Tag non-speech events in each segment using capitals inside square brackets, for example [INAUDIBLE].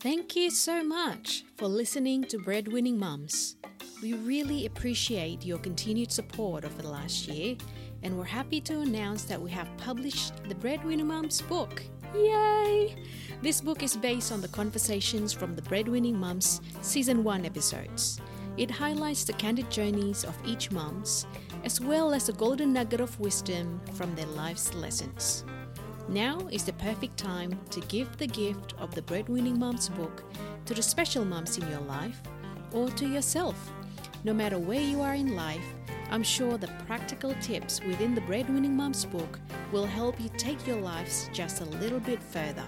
Thank you so much for listening to Breadwinning Mums. We really appreciate your continued support over the last year, and we're happy to announce that we have published the Breadwinning Mums book. Yay! This book is based on the conversations from the Breadwinning Mums Season 1 episodes. It highlights the candid journeys of each mums, as well as a golden nugget of wisdom from their life's lessons. Now is the perfect time to give the gift of the Breadwinning Mums book to the special mums in your life or to yourself. No matter where you are in life, I'm sure the practical tips within the Breadwinning Mums book will help you take your lives just a little bit further.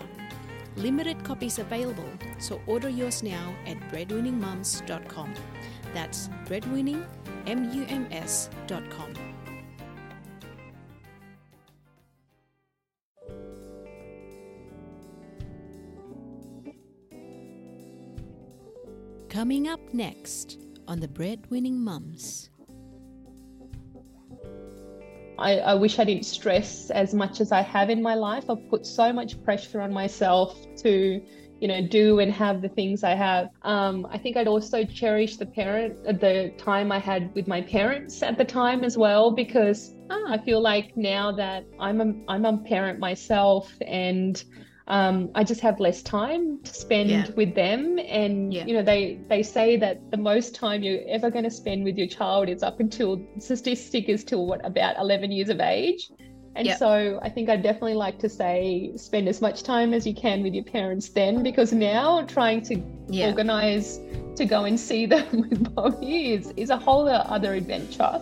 Limited copies available, so order yours now at breadwinningmums.com. That's breadwinningmums.com. Coming up next on the Breadwinning Mums. I, I, wish I didn't stress as much as I have in my life. I've put so much pressure on myself to, you know, do and have the things I have. Um, I think I'd also cherish the parent, the time I had with my parents at the time as well, because oh. I feel like now that I'm a, I'm a parent myself and um, I just have less time to spend yeah. with them. And yeah. you know, they they say that the most time you're ever going to spend with your child is up until statistic is till what about 11 years of age. And yep. so I think I'd definitely like to say spend as much time as you can with your parents then, because now trying to yeah. organize to go and see [LAUGHS] them with Bobby is, is a whole other adventure.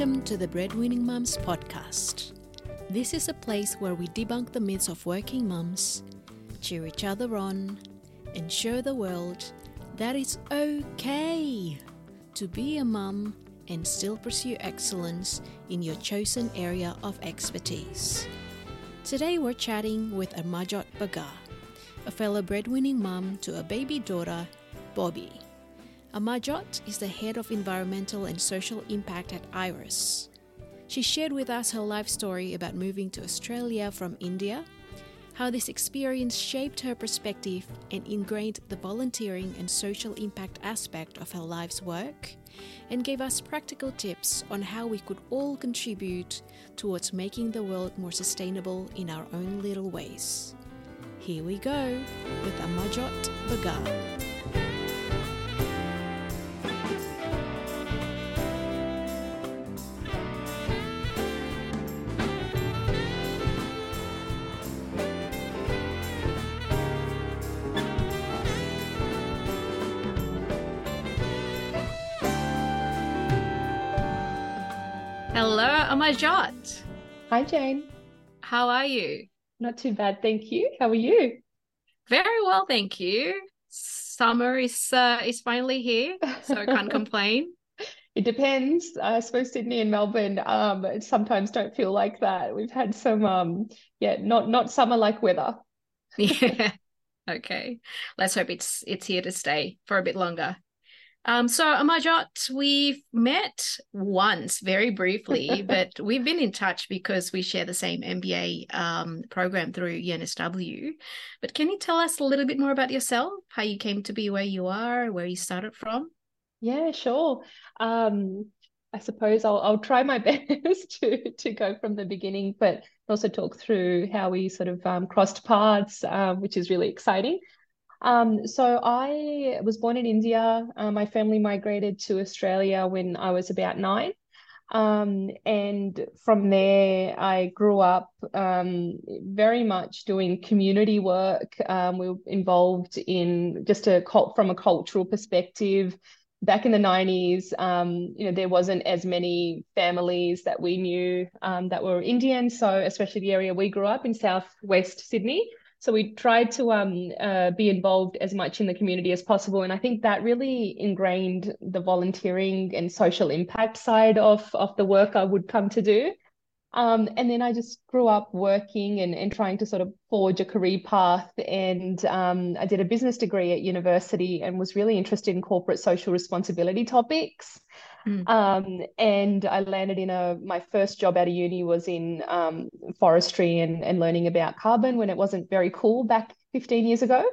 Welcome to the Breadwinning Mums podcast. This is a place where we debunk the myths of working mums, cheer each other on, and show the world that it's okay to be a mum and still pursue excellence in your chosen area of expertise. Today we're chatting with Amarjot Bagga, a fellow breadwinning mum to a baby daughter, Bobby. Amarjot is the head of environmental and social impact at Iress. She shared with us her life story about moving to Australia from India, how this experience shaped her perspective and ingrained the volunteering and social impact aspect of her life's work, and gave us practical tips on how we could all contribute towards making the world more sustainable in our own little ways. Here we go with Amarjot Bagga. Amarjot. Hi, Jane. How are you? Not too bad, thank you. How are you? Very well, thank you. Summer is uh, is finally here, so I can't [LAUGHS] complain. It depends. I suppose Sydney and Melbourne um, sometimes don't feel like that. We've had some, um, yeah, not not summer like weather. [LAUGHS] yeah. Okay. Let's hope it's it's here to stay for a bit longer. Um, so Amarjot, we've met once very briefly, [LAUGHS] but we've been in touch because we share the same MBA um, program through UNSW. But can you tell us a little bit more about yourself, how you came to be where you are, where you started from? Yeah, sure. Um, I suppose I'll, I'll try my [LAUGHS] best to, to go from the beginning, but also talk through how we sort of um, crossed paths, um, which is really exciting. Um, so I was born in India. Uh, my family migrated to Australia when I was about nine. Um, and from there, I grew up um, very much doing community work. Um, we were involved in just a cult from a cultural perspective. Back in the 90s, um, you know, there wasn't as many families that we knew um, that were Indian. So, especially the area we grew up in southwest Sydney, So we tried to um, uh, be involved as much in the community as possible. And I think that really ingrained the volunteering and social impact side of, of the work I would come to do. Um, and then I just grew up working and, and trying to sort of forge a career path. And um, I did a business degree at university and was really interested in corporate social responsibility topics. Mm. Um, and I landed in a my first job out of uni was in um, forestry and, and learning about carbon when it wasn't very cool back 15 years ago.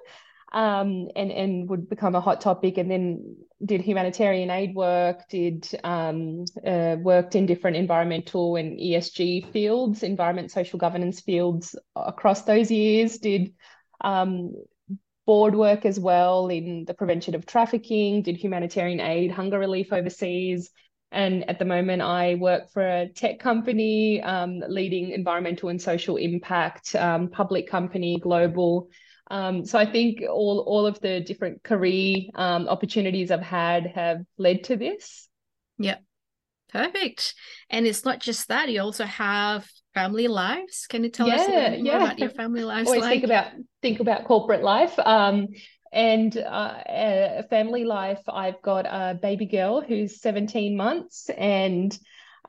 Um, and and would become a hot topic, and then did humanitarian aid work, did um, uh, worked in different environmental and ESG fields, environment social governance fields across those years. Did um, board work as well in the prevention of trafficking, did humanitarian aid, hunger relief overseas. And at the moment, I work for a tech company um, leading environmental and social impact, um, public company, global. Um, so I think all, all of the different career um, opportunities I've had have led to this. Yeah, perfect. And it's not just that, you also have family lives. Can you tell yeah, us a little yeah. more about your family [LAUGHS] lives? Always like? think about think about corporate life. Um, and uh, family life, I've got a baby girl who's 17 months, and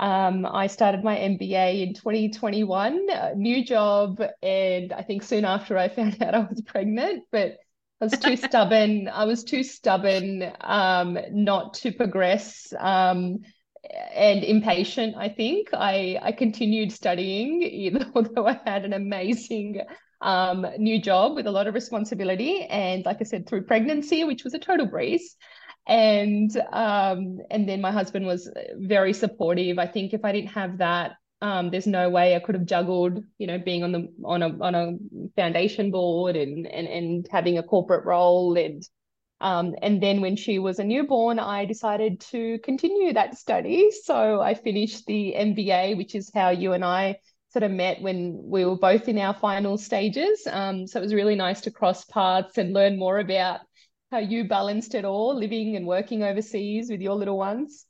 um, I started my MBA in 2021, new job, and I think soon after I [LAUGHS] found out I was pregnant, but I was too [LAUGHS] stubborn. I was too stubborn um, not to progress. Um, and impatient, I think. I, I continued studying, [LAUGHS] even although I had an amazing um, new job with a lot of responsibility. And like I said, through pregnancy, which was a total breeze. And um, and then my husband was very supportive. I think if I didn't have that, um, there's no way I could have juggled, you know, being on the on a on a foundation board and and and having a corporate role and um, and then when she was a newborn, I decided to continue that study. So I finished the MBA, which is how you and I sort of met when we were both in our final stages. Um, so it was really nice to cross paths and learn more about how you balanced it all, living and working overseas with your little ones.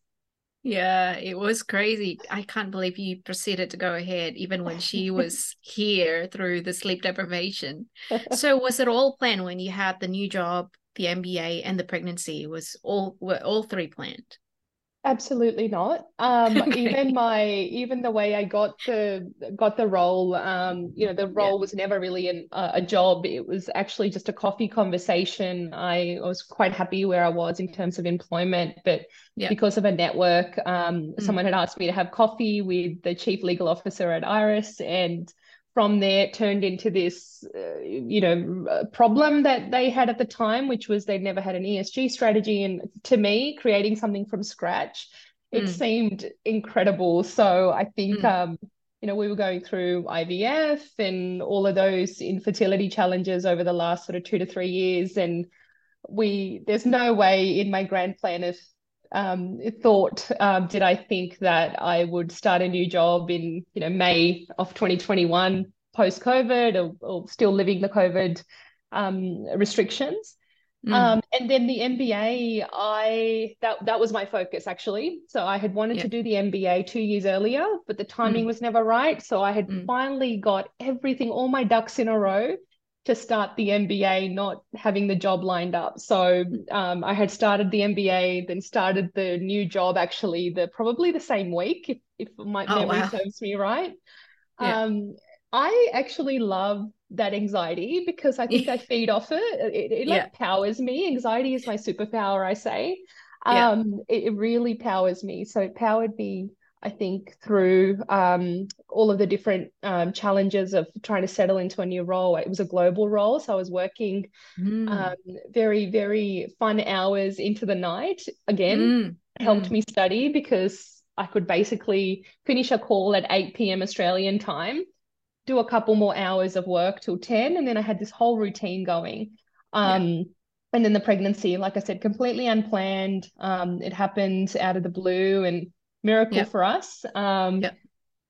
Yeah, it was crazy. I can't believe you proceeded to go ahead even when she [LAUGHS] was here through the sleep deprivation. [LAUGHS] So was it all planned when you had the new job the MBA and the pregnancy was all were all three planned? Absolutely not. Um, [LAUGHS] okay. Even my even the way I got the got the role, um, you know, the role yeah. was never really an, uh, a job. It was actually just a coffee conversation. I was quite happy where I was in terms of employment, but yeah. because of a network, um, mm. someone had asked me to have coffee with the chief legal officer at Iress, and from there turned into this uh, you know problem that they had at the time which was they'd never had an esg strategy and to me creating something from scratch it mm. seemed incredible so i think mm. um you know we were going through ivf and all of those infertility challenges over the last sort of two to three years and we there's no way in my grand plan of um, thought um, did I think that I would start a new job in you know May of 2021 post COVID or, or, still living the COVID um, restrictions. Mm. Um, and then the MBA, I that that was my focus actually. So I had wanted to do the MBA two years earlier, but the timing mm. was never right. So I had mm. finally got everything, all my ducks in a row to start the MBA, not having the job lined up. So um, I had started the MBA, then started the new job actually the probably the same week, if, if my oh, memory wow. serves me right. Yeah. Um, I actually love that anxiety because I think [LAUGHS] I feed off it. It, it like powers me. Anxiety is my superpower, I say. Um, yeah. it, it really powers me. So it powered me I think through um, all of the different um, challenges of trying to settle into a new role. It was a global role, so I was working mm. um, very, very fun hours into the night. Again, mm. helped mm. me study because I could basically finish a call at 8 p.m. Australian time, do a couple more hours of work till 10, and then I had this whole routine going. Yeah. Um, and then the pregnancy, like I said, completely unplanned. Um, it happened out of the blue and miracle for us. Um,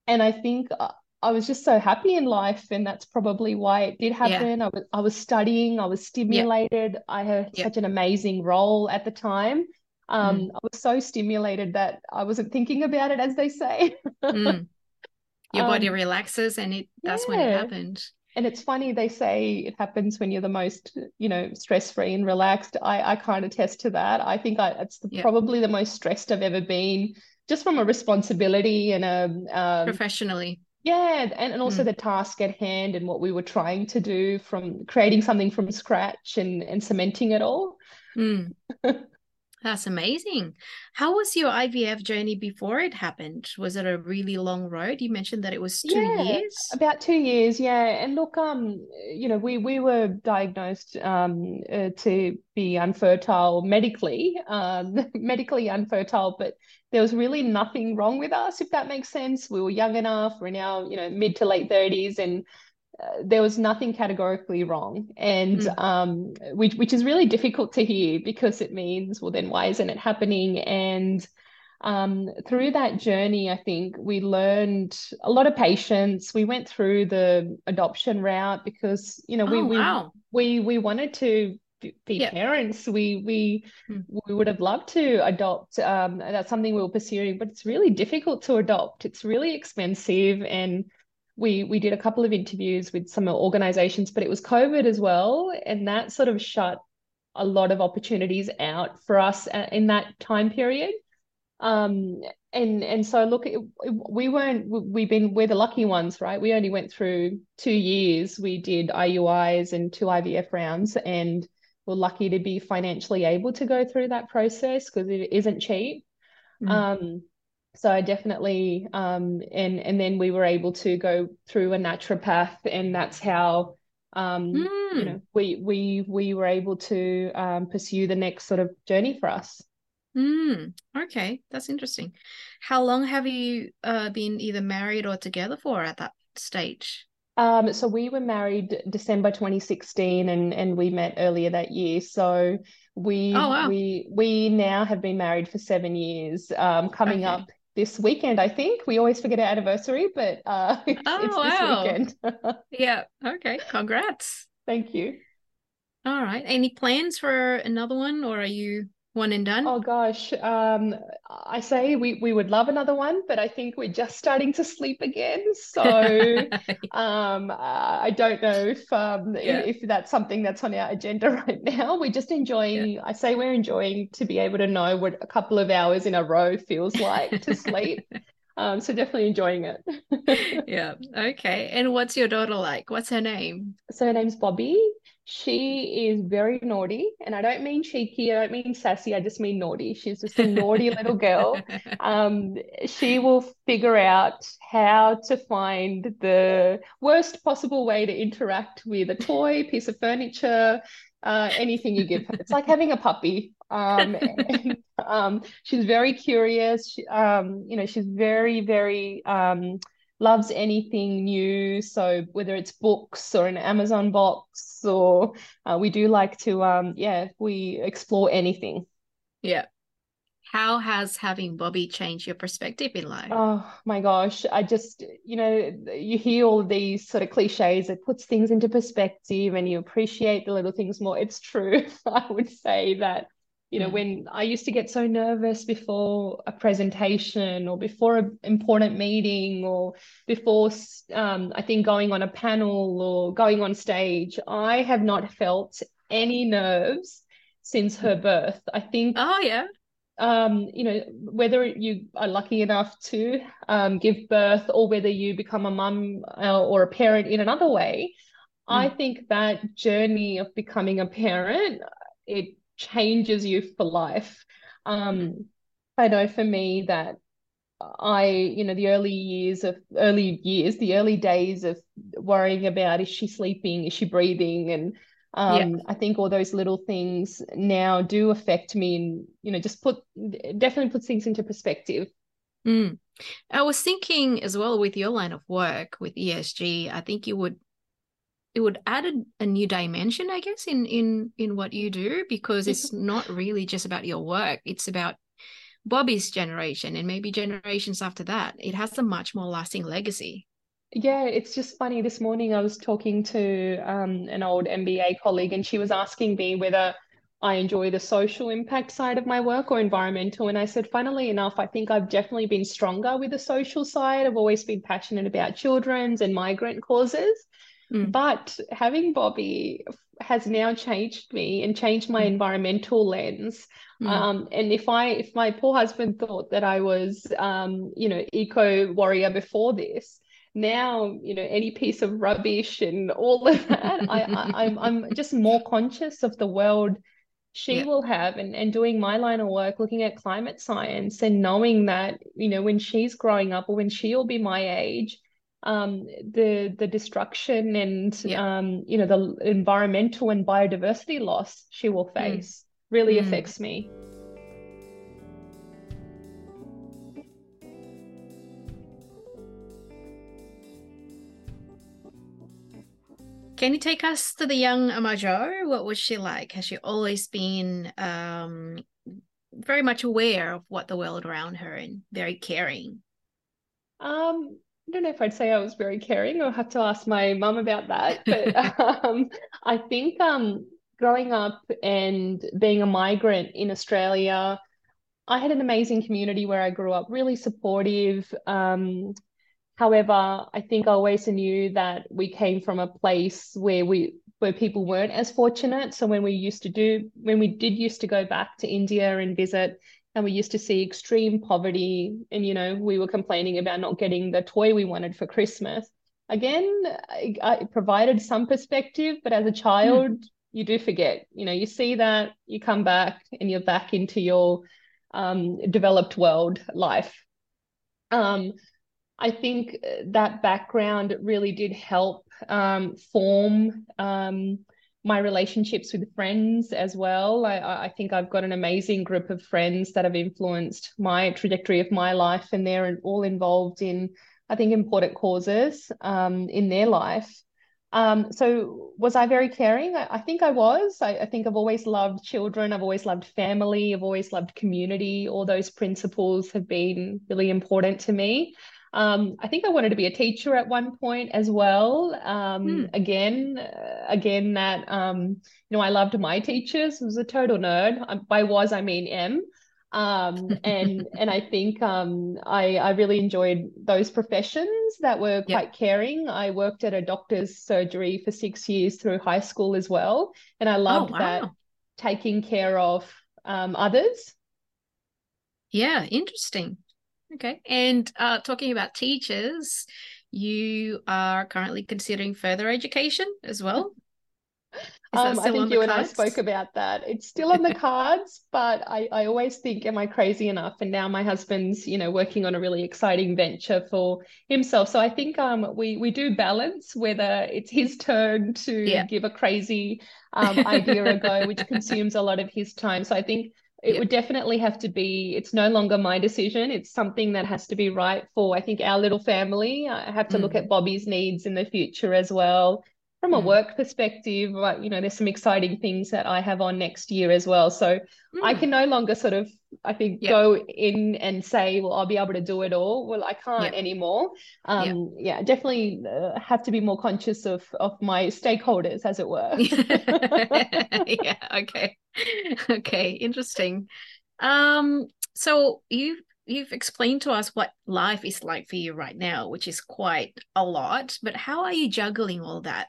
And I think uh, I was just so happy in life, and that's probably why it did happen. I was I was studying, I was stimulated. I had such an amazing role at the time. Um, mm. I was so stimulated that I wasn't thinking about it, as they say. mm. [LAUGHS] Your body um, relaxes, and it that's when it happened. and it's funny they say it happens when you're the most you know stress free and relaxed i i of attest to that i think I, it's the, probably the most stressed i've ever been just from a responsibility and a um, professionally yeah and, and also mm. the task at hand and what we were trying to do from creating something from scratch and and cementing it all mm. [LAUGHS] That's amazing. How was your IVF journey before it happened? Was it a really long road? You mentioned that it was two yeah, years. About two years, yeah. And look, um, you know, we we were diagnosed um uh, to be unfertile medically, um, [LAUGHS] medically unfertile, but there was really nothing wrong with us, if that makes sense. We were young enough. We're now, you know, mid to late thirties, and there was nothing categorically wrong and mm. um, which, which is really difficult to hear because it means well then why isn't it happening and um, through that journey i think we learned a lot of patience we went through the adoption route because you know we oh, we, wow. we we wanted to be yep. parents we we mm. we would have loved to adopt um, that's something we were pursuing but it's really difficult to adopt it's really expensive and we we did a couple of interviews with some organizations, but it was COVID as well, and that sort of shut a lot of opportunities out for us uh, in that time period. Um, and and so look, we weren't we've been we're the lucky ones, right? We only went through two years. We did IUIs and two IVF rounds, and we're lucky to be financially able to go through that process because it isn't cheap. Mm. Um, so I definitely um, and and then we were able to go through a naturopath, and that's how um, mm. you know we we we were able to um, pursue the next sort of journey for us. Mm. Okay, that's interesting. How long have you uh, been either married or together for at that stage? Um, so we were married December 2016 and, and we met earlier that year. So we oh, wow. we we now have been married for seven years. Um, coming okay. up this weekend, I think. We always forget our anniversary, but uh, [LAUGHS] it's, oh, it's this weekend. [LAUGHS] yeah. Okay. Congrats. Thank you. All right. Any plans for another one, or are you one and done? Oh gosh, um, I say we we would love another one, but I think we're just starting to sleep again. So [LAUGHS] um, uh, I don't know if um yeah. if, if, that's something that's on our agenda [LAUGHS] right now. We're just enjoying. Yeah. I say we're enjoying to be able to know what a couple of hours in a row feels like to sleep. [LAUGHS] Um, so definitely enjoying it. yeah. Okay. And what's your daughter like? What's her name? So her name's Bobby. She is very naughty, and I don't mean cheeky. I don't mean sassy. I just mean naughty. She's just a naughty little girl. [LAUGHS] Um, she will figure out how to find the worst possible way to interact with a toy, piece of furniture, uh, anything you give her. It's like having a puppy. Um, and, um, she's very curious. She, um, you know, she's very, very um, loves anything new. So whether it's books or an Amazon box, or uh, we do like to, um, yeah, we explore anything. Yeah. How has having Bobby changed your perspective in life? Oh my gosh. I just, you know, you hear all these sort of cliches. It puts things into perspective and you appreciate the little things more. It's true. [LAUGHS] I would say that you know, mm. when I used to get so nervous before a presentation or before an important meeting or before, um, I think, going on a panel or going on stage, I have not felt any nerves since her birth. I think. Oh, yeah. Um, you know, whether you are lucky enough to um, give birth or whether you become a mum uh, or a parent in another way, mm. I think that journey of becoming a parent, it changes you for life. Um, I know for me that I, you know, the early years of early years, the early days of worrying about is she sleeping, is she breathing, and um, yeah. I think all those little things now do affect me, and you know, just put definitely puts things into perspective. Mm. I was thinking as well with your line of work with ESG, I think you would it would add a, a, new dimension i guess in in in what you do because it's not really just about your work it's about bobby's generation and maybe generations after that it has a much more lasting legacy yeah it's just funny this morning i was talking to um, an old mba colleague and she was asking me whether I enjoy the social impact side of my work or environmental. And I said, funnily enough, I think I've definitely been stronger with the social side. I've always been passionate about children's and migrant causes. Mm. But having Bobby has now changed me and changed my mm. environmental lens. Mm. Um, and if I, if my poor husband thought that I was, um, you know, eco warrior before this, now you know any piece of rubbish and all of that, I, I, I'm I'm just more conscious of the world she yeah. will have and, and doing my line of work looking at climate science and knowing that you know when she's growing up or when she'll be my age um, the the destruction and yeah. um, you know the environmental and biodiversity loss she will mm. face mm. really mm. affects me Can you take us to the young Amarjot? What was she like? Has she always been um, very much aware of what the world around her and very caring? Um, I don't know if I'd say I was very caring. I'll have to ask my mum about that. But [LAUGHS] um, I think um, growing up and being a migrant in Australia, I had an amazing community where I grew up, really supportive. Um, However, I think I always knew that we came from a place where we where people weren't as fortunate. So when we used to do when we did used to go back to India and visit and we used to see extreme poverty and you know we were complaining about not getting the toy we wanted for Christmas. Again, I, I provided some perspective, but as a child, mm. you do forget. You know, you see that, you come back and you're back into your um, developed world life. Um, I think that background really did help um, form um, my relationships with friends as well. I, I, think I've got an amazing group of friends that have influenced my trajectory of my life, and they're all involved in, I think, important causes um, in their life. Um, so, was I very caring? I, I think I was. I, I think I've always loved children. I've always loved family. I've always loved community. All those principles have been really important to me. Um, I think I wanted to be a teacher at one point as well. Um, hmm. Again, uh, again that um, you know I loved my teachers. I was a total nerd. Um, by was I mean M. Um, and [LAUGHS] and I think um, I I really enjoyed those professions that were quite yep. caring. I worked at a doctor's surgery for six years through high school as well, and I oh, loved oh, wow. that taking care of others. Yeah, interesting. Okay. And uh, talking about teachers, you are currently considering further education as well? Um, I think you and I spoke about that. It's still on the [LAUGHS] cards, but I, I always think, am I crazy enough? And now my husband's, you know, working on a really exciting venture for himself. So I think um, we we do balance whether it's his turn to yeah. give a crazy um, idea a go, which [LAUGHS] consumes a lot of his time. So I think it yep. would definitely have to be it's no longer my decision it's something that has to be right for i think our little family i have to mm. look at bobby's needs in the future as well from a mm. work perspective you know there's some exciting things that i have on next year as well so mm. i can no longer sort of i think go in and say well i'll be able to do it all. Well i can't anymore. Um yep. yeah definitely uh, have to be more conscious of of my stakeholders as it were. [LAUGHS] Yeah okay. Okay interesting. Um so you you've explained to us what life is like for you right now which is quite a lot but how are you juggling all that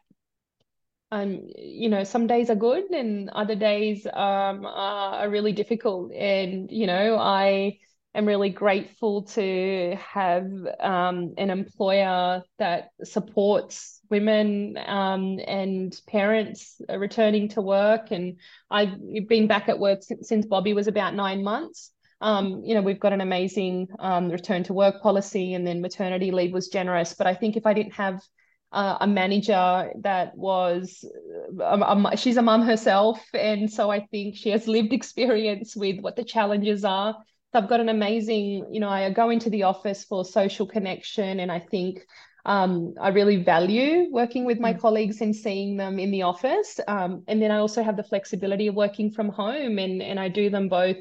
um, you know, some days are good and other days um, are really difficult. And, you know, I am really grateful to have um, an employer that supports women um, and parents returning to work. And I've been back at work since, since Bobby was about nine months. Um, you know, we've got an amazing um, return to work policy, and then maternity leave was generous. But I think if I didn't have uh, a manager that was um, um, she's a mum herself and so i think she has lived experience with what the challenges are so i've got an amazing you know i go into the office for social connection and i think um, I really value working with my mm. colleagues and seeing them in the office. Um, and then I also have the flexibility of working from home and, and I do them both.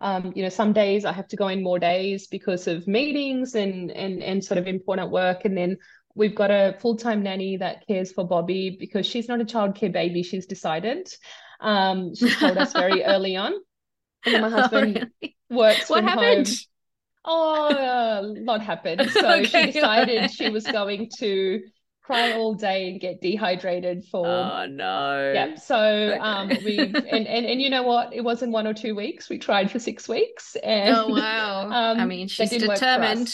Um, you know, some days I have to go in more days because of meetings and, and, and sort of important work. And then We've got a full time nanny that cares for Bobby because she's not a childcare baby, she's decided. Um, she told us very [LAUGHS] early on. And my oh, husband oh, really? works what from happened? home. Oh, a lot happened. [LAUGHS] So okay. she decided she was [LAUGHS] going to cry all day and get dehydrated for oh no yeah so um we've and, and [LAUGHS] and you know what it wasn't one or two weeks we tried for six weeks and oh wow [LAUGHS] um, i mean she's determined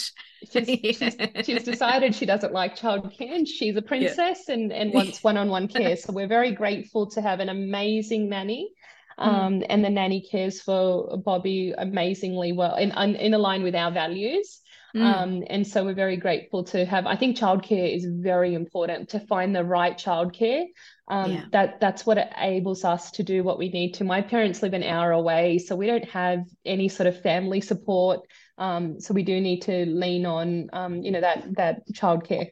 she's, she's, she's, [LAUGHS] decided she doesn't like childcare and she's a princess yeah. and and wants one-on-one care so we're very grateful to have an amazing nanny hmm. um, mm. and the nanny cares for Bobby amazingly well in in, in line with our values. Mm. Um, and so we're very grateful to have. I think childcare is very important to find the right childcare. Um, yeah. That that's what enables us to do what we need to. My parents live an hour away, so we don't have any sort of family support. Um, so we do need to lean on, um, you know, that that childcare.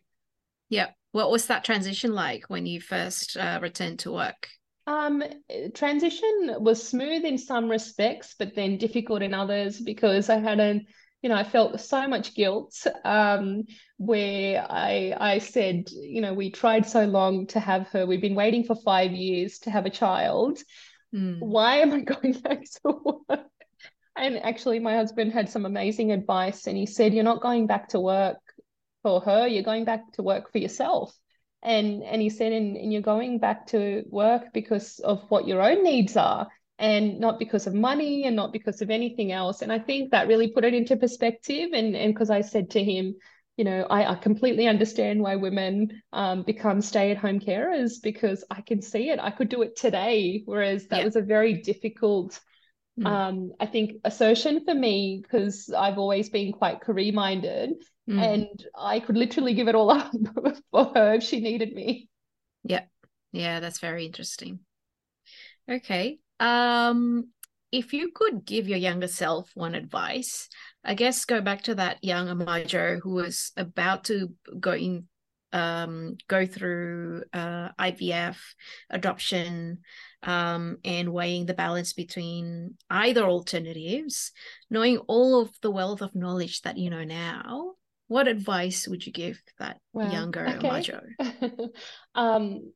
Yeah. What was that transition like when you first uh, returned to work? Um, transition was smooth in some respects, but then difficult in others because I had an you know, I felt so much guilt um, where I I said, you know, we tried so long to have her. We've been waiting for five years to have a child. Mm. Why am I [LAUGHS] going back to work? And actually, my husband had some amazing advice, and he said, "You're not going back to work for her. You're going back to work for yourself." And and he said, and, and you're going back to work because of what your own needs are and not because of money and not because of anything else. And I think that really put it into perspective. And and because I said to him, you know, I, I completely understand why women um, become stay-at-home carers because I can see it. I could do it today, whereas that yeah. was a very difficult. Mm. Um, I think assertion for me because I've always been quite career-minded, mm. and I could literally give it all up [LAUGHS] for her if she needed me. Yeah, yeah, that's very interesting. Okay, um, if you could give your younger self one advice, I guess go back to that young Amarjot who was about to go in, um, go through uh, IVF, adoption, um, and weighing the balance between either alternatives, knowing all of the wealth of knowledge that you know now. What advice would you give that younger okay. Amarjot? [LAUGHS] um,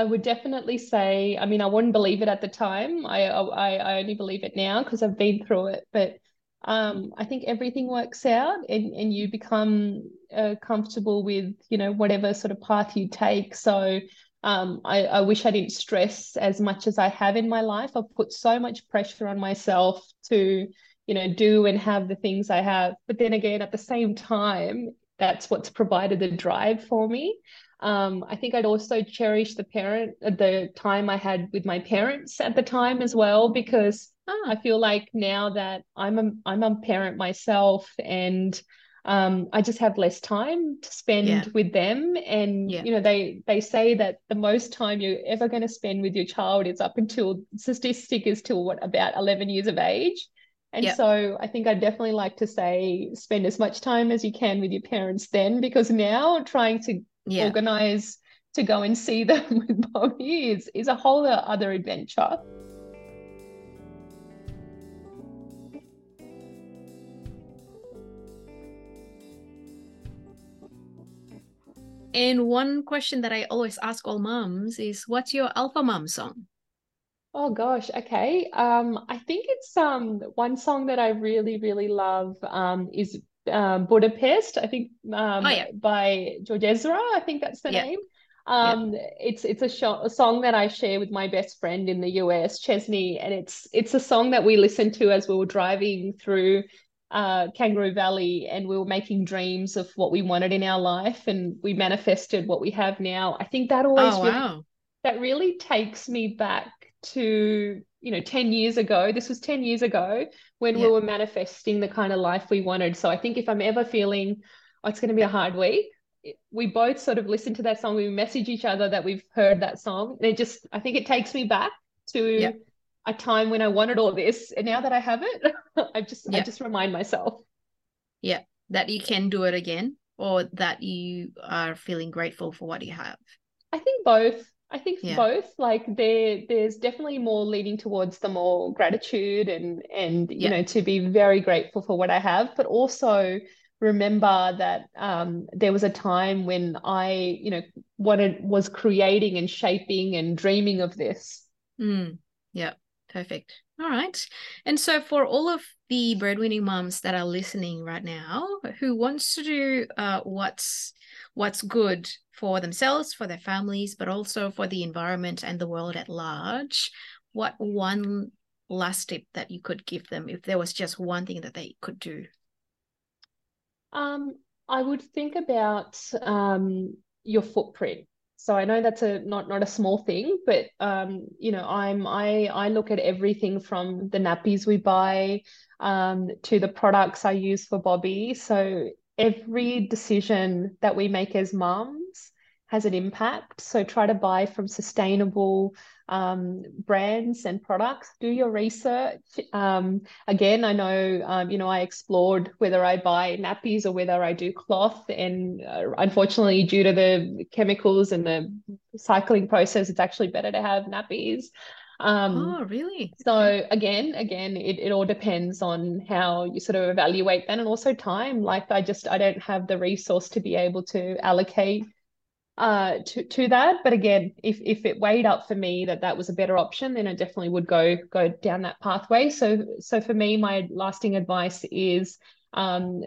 I would definitely say, I mean, I wouldn't believe it at the time. I I, I only believe it now because I've been through it. But um, I think everything works out, and and you become uh, comfortable with you know whatever sort of path you take. So um, I, I wish I didn't stress as much as I have in my life. I've put so much pressure on myself to you know do and have the things I have. But then again, at the same time, that's what's provided the drive for me. Um, I think I'd also cherish the parent, the time I had with my parents at the time as well, because oh. I feel like now that I'm a I'm a parent myself, and um, I just have less time to spend yeah. with them. And yeah. you know, they they say that the most time you're ever going to spend with your child is up until statistic is till what about 11 years of age. And yep. so I think I'd definitely like to say spend as much time as you can with your parents then, because now trying to yeah. organize to go and see them [LAUGHS] with Bobby is, is a whole other adventure. And one question that I always ask all moms is what's your alpha mom song? Oh gosh, okay. Um, I think it's um one song that I really, really love um is um, Budapest, I think um, oh, yeah. by George Ezra. I think that's the yeah. name. Um, yeah. It's it's a, sh- a, song that I share with my best friend in the US, Chesney, and it's it's a song that we listened to as we were driving through uh, Kangaroo Valley, and we were making dreams of what we wanted in our life, and we manifested what we have now. I think that always oh, wow. really, that really takes me back to you know 10 years ago this was 10 years ago when yeah. we were manifesting the kind of life we wanted so i think if i'm ever feeling oh, it's going to be a hard week we both sort of listen to that song we message each other that we've heard that song and it just i think it takes me back to yeah. a time when i wanted all this and now that i have it [LAUGHS] i just yeah. i just remind myself yeah that you can do it again or that you are feeling grateful for what you have i think both I think yeah. both. Like there, there's definitely more leaning towards the more gratitude and and you yeah. know to be very grateful for what I have, but also remember that um, there was a time when I, you know, wanted was creating and shaping and dreaming of this. Mm. Yeah. Perfect. All right. And so, for all of the breadwinning moms that are listening right now, who wants to do uh, what's what's good for themselves, for their families, but also for the environment and the world at large, what one last tip that you could give them if there was just one thing that they could do? Um, I would think about um, your footprint. So I know that's a not not a small thing, but um, you know, I'm I I look at everything from the nappies we buy um, to the products I use for Bobby. So every decision that we make as mums has an impact. So try to buy from sustainable um, brands and products. Do your research. Um, again, I know um, you know I explored whether I buy nappies or whether I do cloth, and uh, unfortunately, due to the chemicals and the cycling process, it's actually better to have nappies. Um, oh, really? So again, again, it, it all depends on how you sort of evaluate that and also time. Like I just I don't have the resource to be able to allocate uh, to to that. But again, if if it weighed up for me that that was a better option, then I definitely would go go down that pathway. So so for me, my lasting advice is um,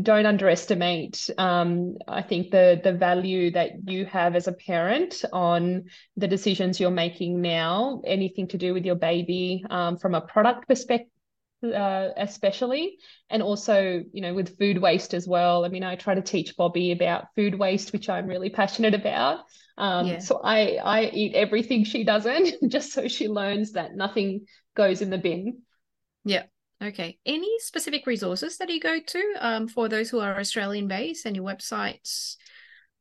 don't underestimate um, i think the the value that you have as a parent on the decisions you're making now anything to do with your baby um, from a product perspective uh, especially and also you know with food waste as well. I mean i try to teach bobby about food waste which i'm really passionate about. Um, yeah. so i i eat everything she doesn't [LAUGHS] just so she learns that nothing goes in the bin. Yeah. Okay. Any specific resources that you go to um, for those who are australian based any wwebsites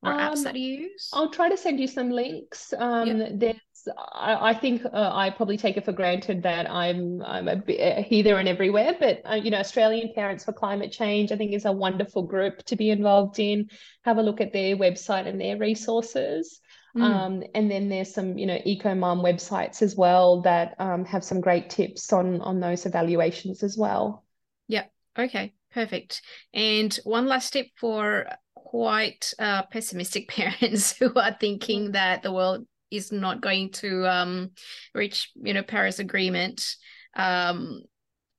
or um, apps that you use? I'll try to send you some links. Um, yeah. there's I, I think uh, I probably take it for granted that I'm I'm a bit here, there, and everywhere. But uh, you know, Australian Parents for Climate Change, I think, is a wonderful group to be involved in. Have a look at their website and their resources. Mm. Um, and then there's some, you know, eco mom websites as well that um, have some great tips on on those evaluations as well. Yep. Okay. Perfect. And one last tip for quite uh, pessimistic [LAUGHS] parents who are thinking that the world is not going to um, reach you know Paris Agreement, um,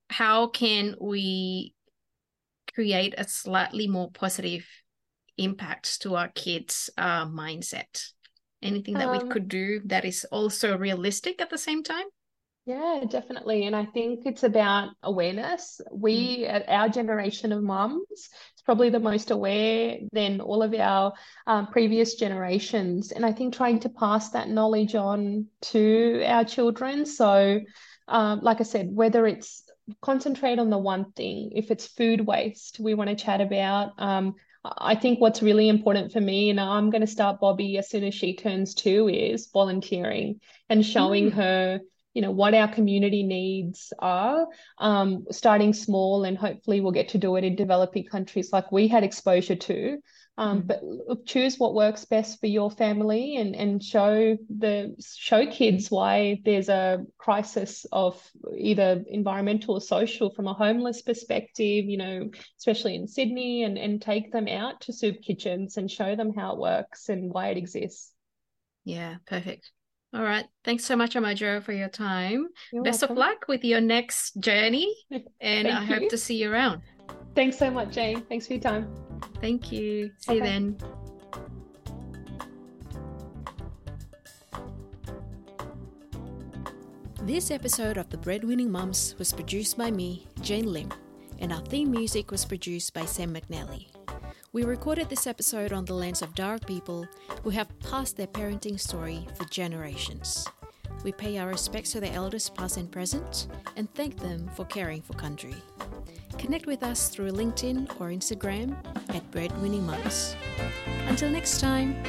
how can we create a slightly more positive impact to our kids' uh, mindset? Anything that um, we could do that is also realistic at the same time? Yeah, definitely. And I think it's about awareness. We, mm. our generation of mums, is probably the most aware than all of our um, previous generations. And I think trying to pass that knowledge on to our children. So, um, like I said, whether it's concentrate on the one thing, if it's food waste, we want to chat about. Um, I think what's really important for me, and I'm going to start Bobby as soon as she turns two, is volunteering and showing mm. her you know what our community needs are um, starting small and hopefully we'll get to do it in developing countries like we had exposure to. Um, mm. but choose what works best for your family and and show the show kids why there's a crisis of either environmental or social from a homeless perspective you know especially in sydney and and take them out to soup kitchens and show them how it works and why it exists. Yeah perfect all right. Thanks so much, Amarjot, for your time. You're Best welcome. of luck with your next journey. [LAUGHS] And I you. hope to see you around. Thanks so much, Jane. Thanks for your time. Thank you. See okay. you then. This episode of The Breadwinning Mums was produced by me, Jane Lim, and our theme music was produced by Sam McNally. We recorded this episode on the lens of Darug people who have passed their parenting story for generations. We pay our respects to the elders past and present and thank them for caring for country. Connect with us through LinkedIn or Instagram at Breadwinning Mums. Until next time.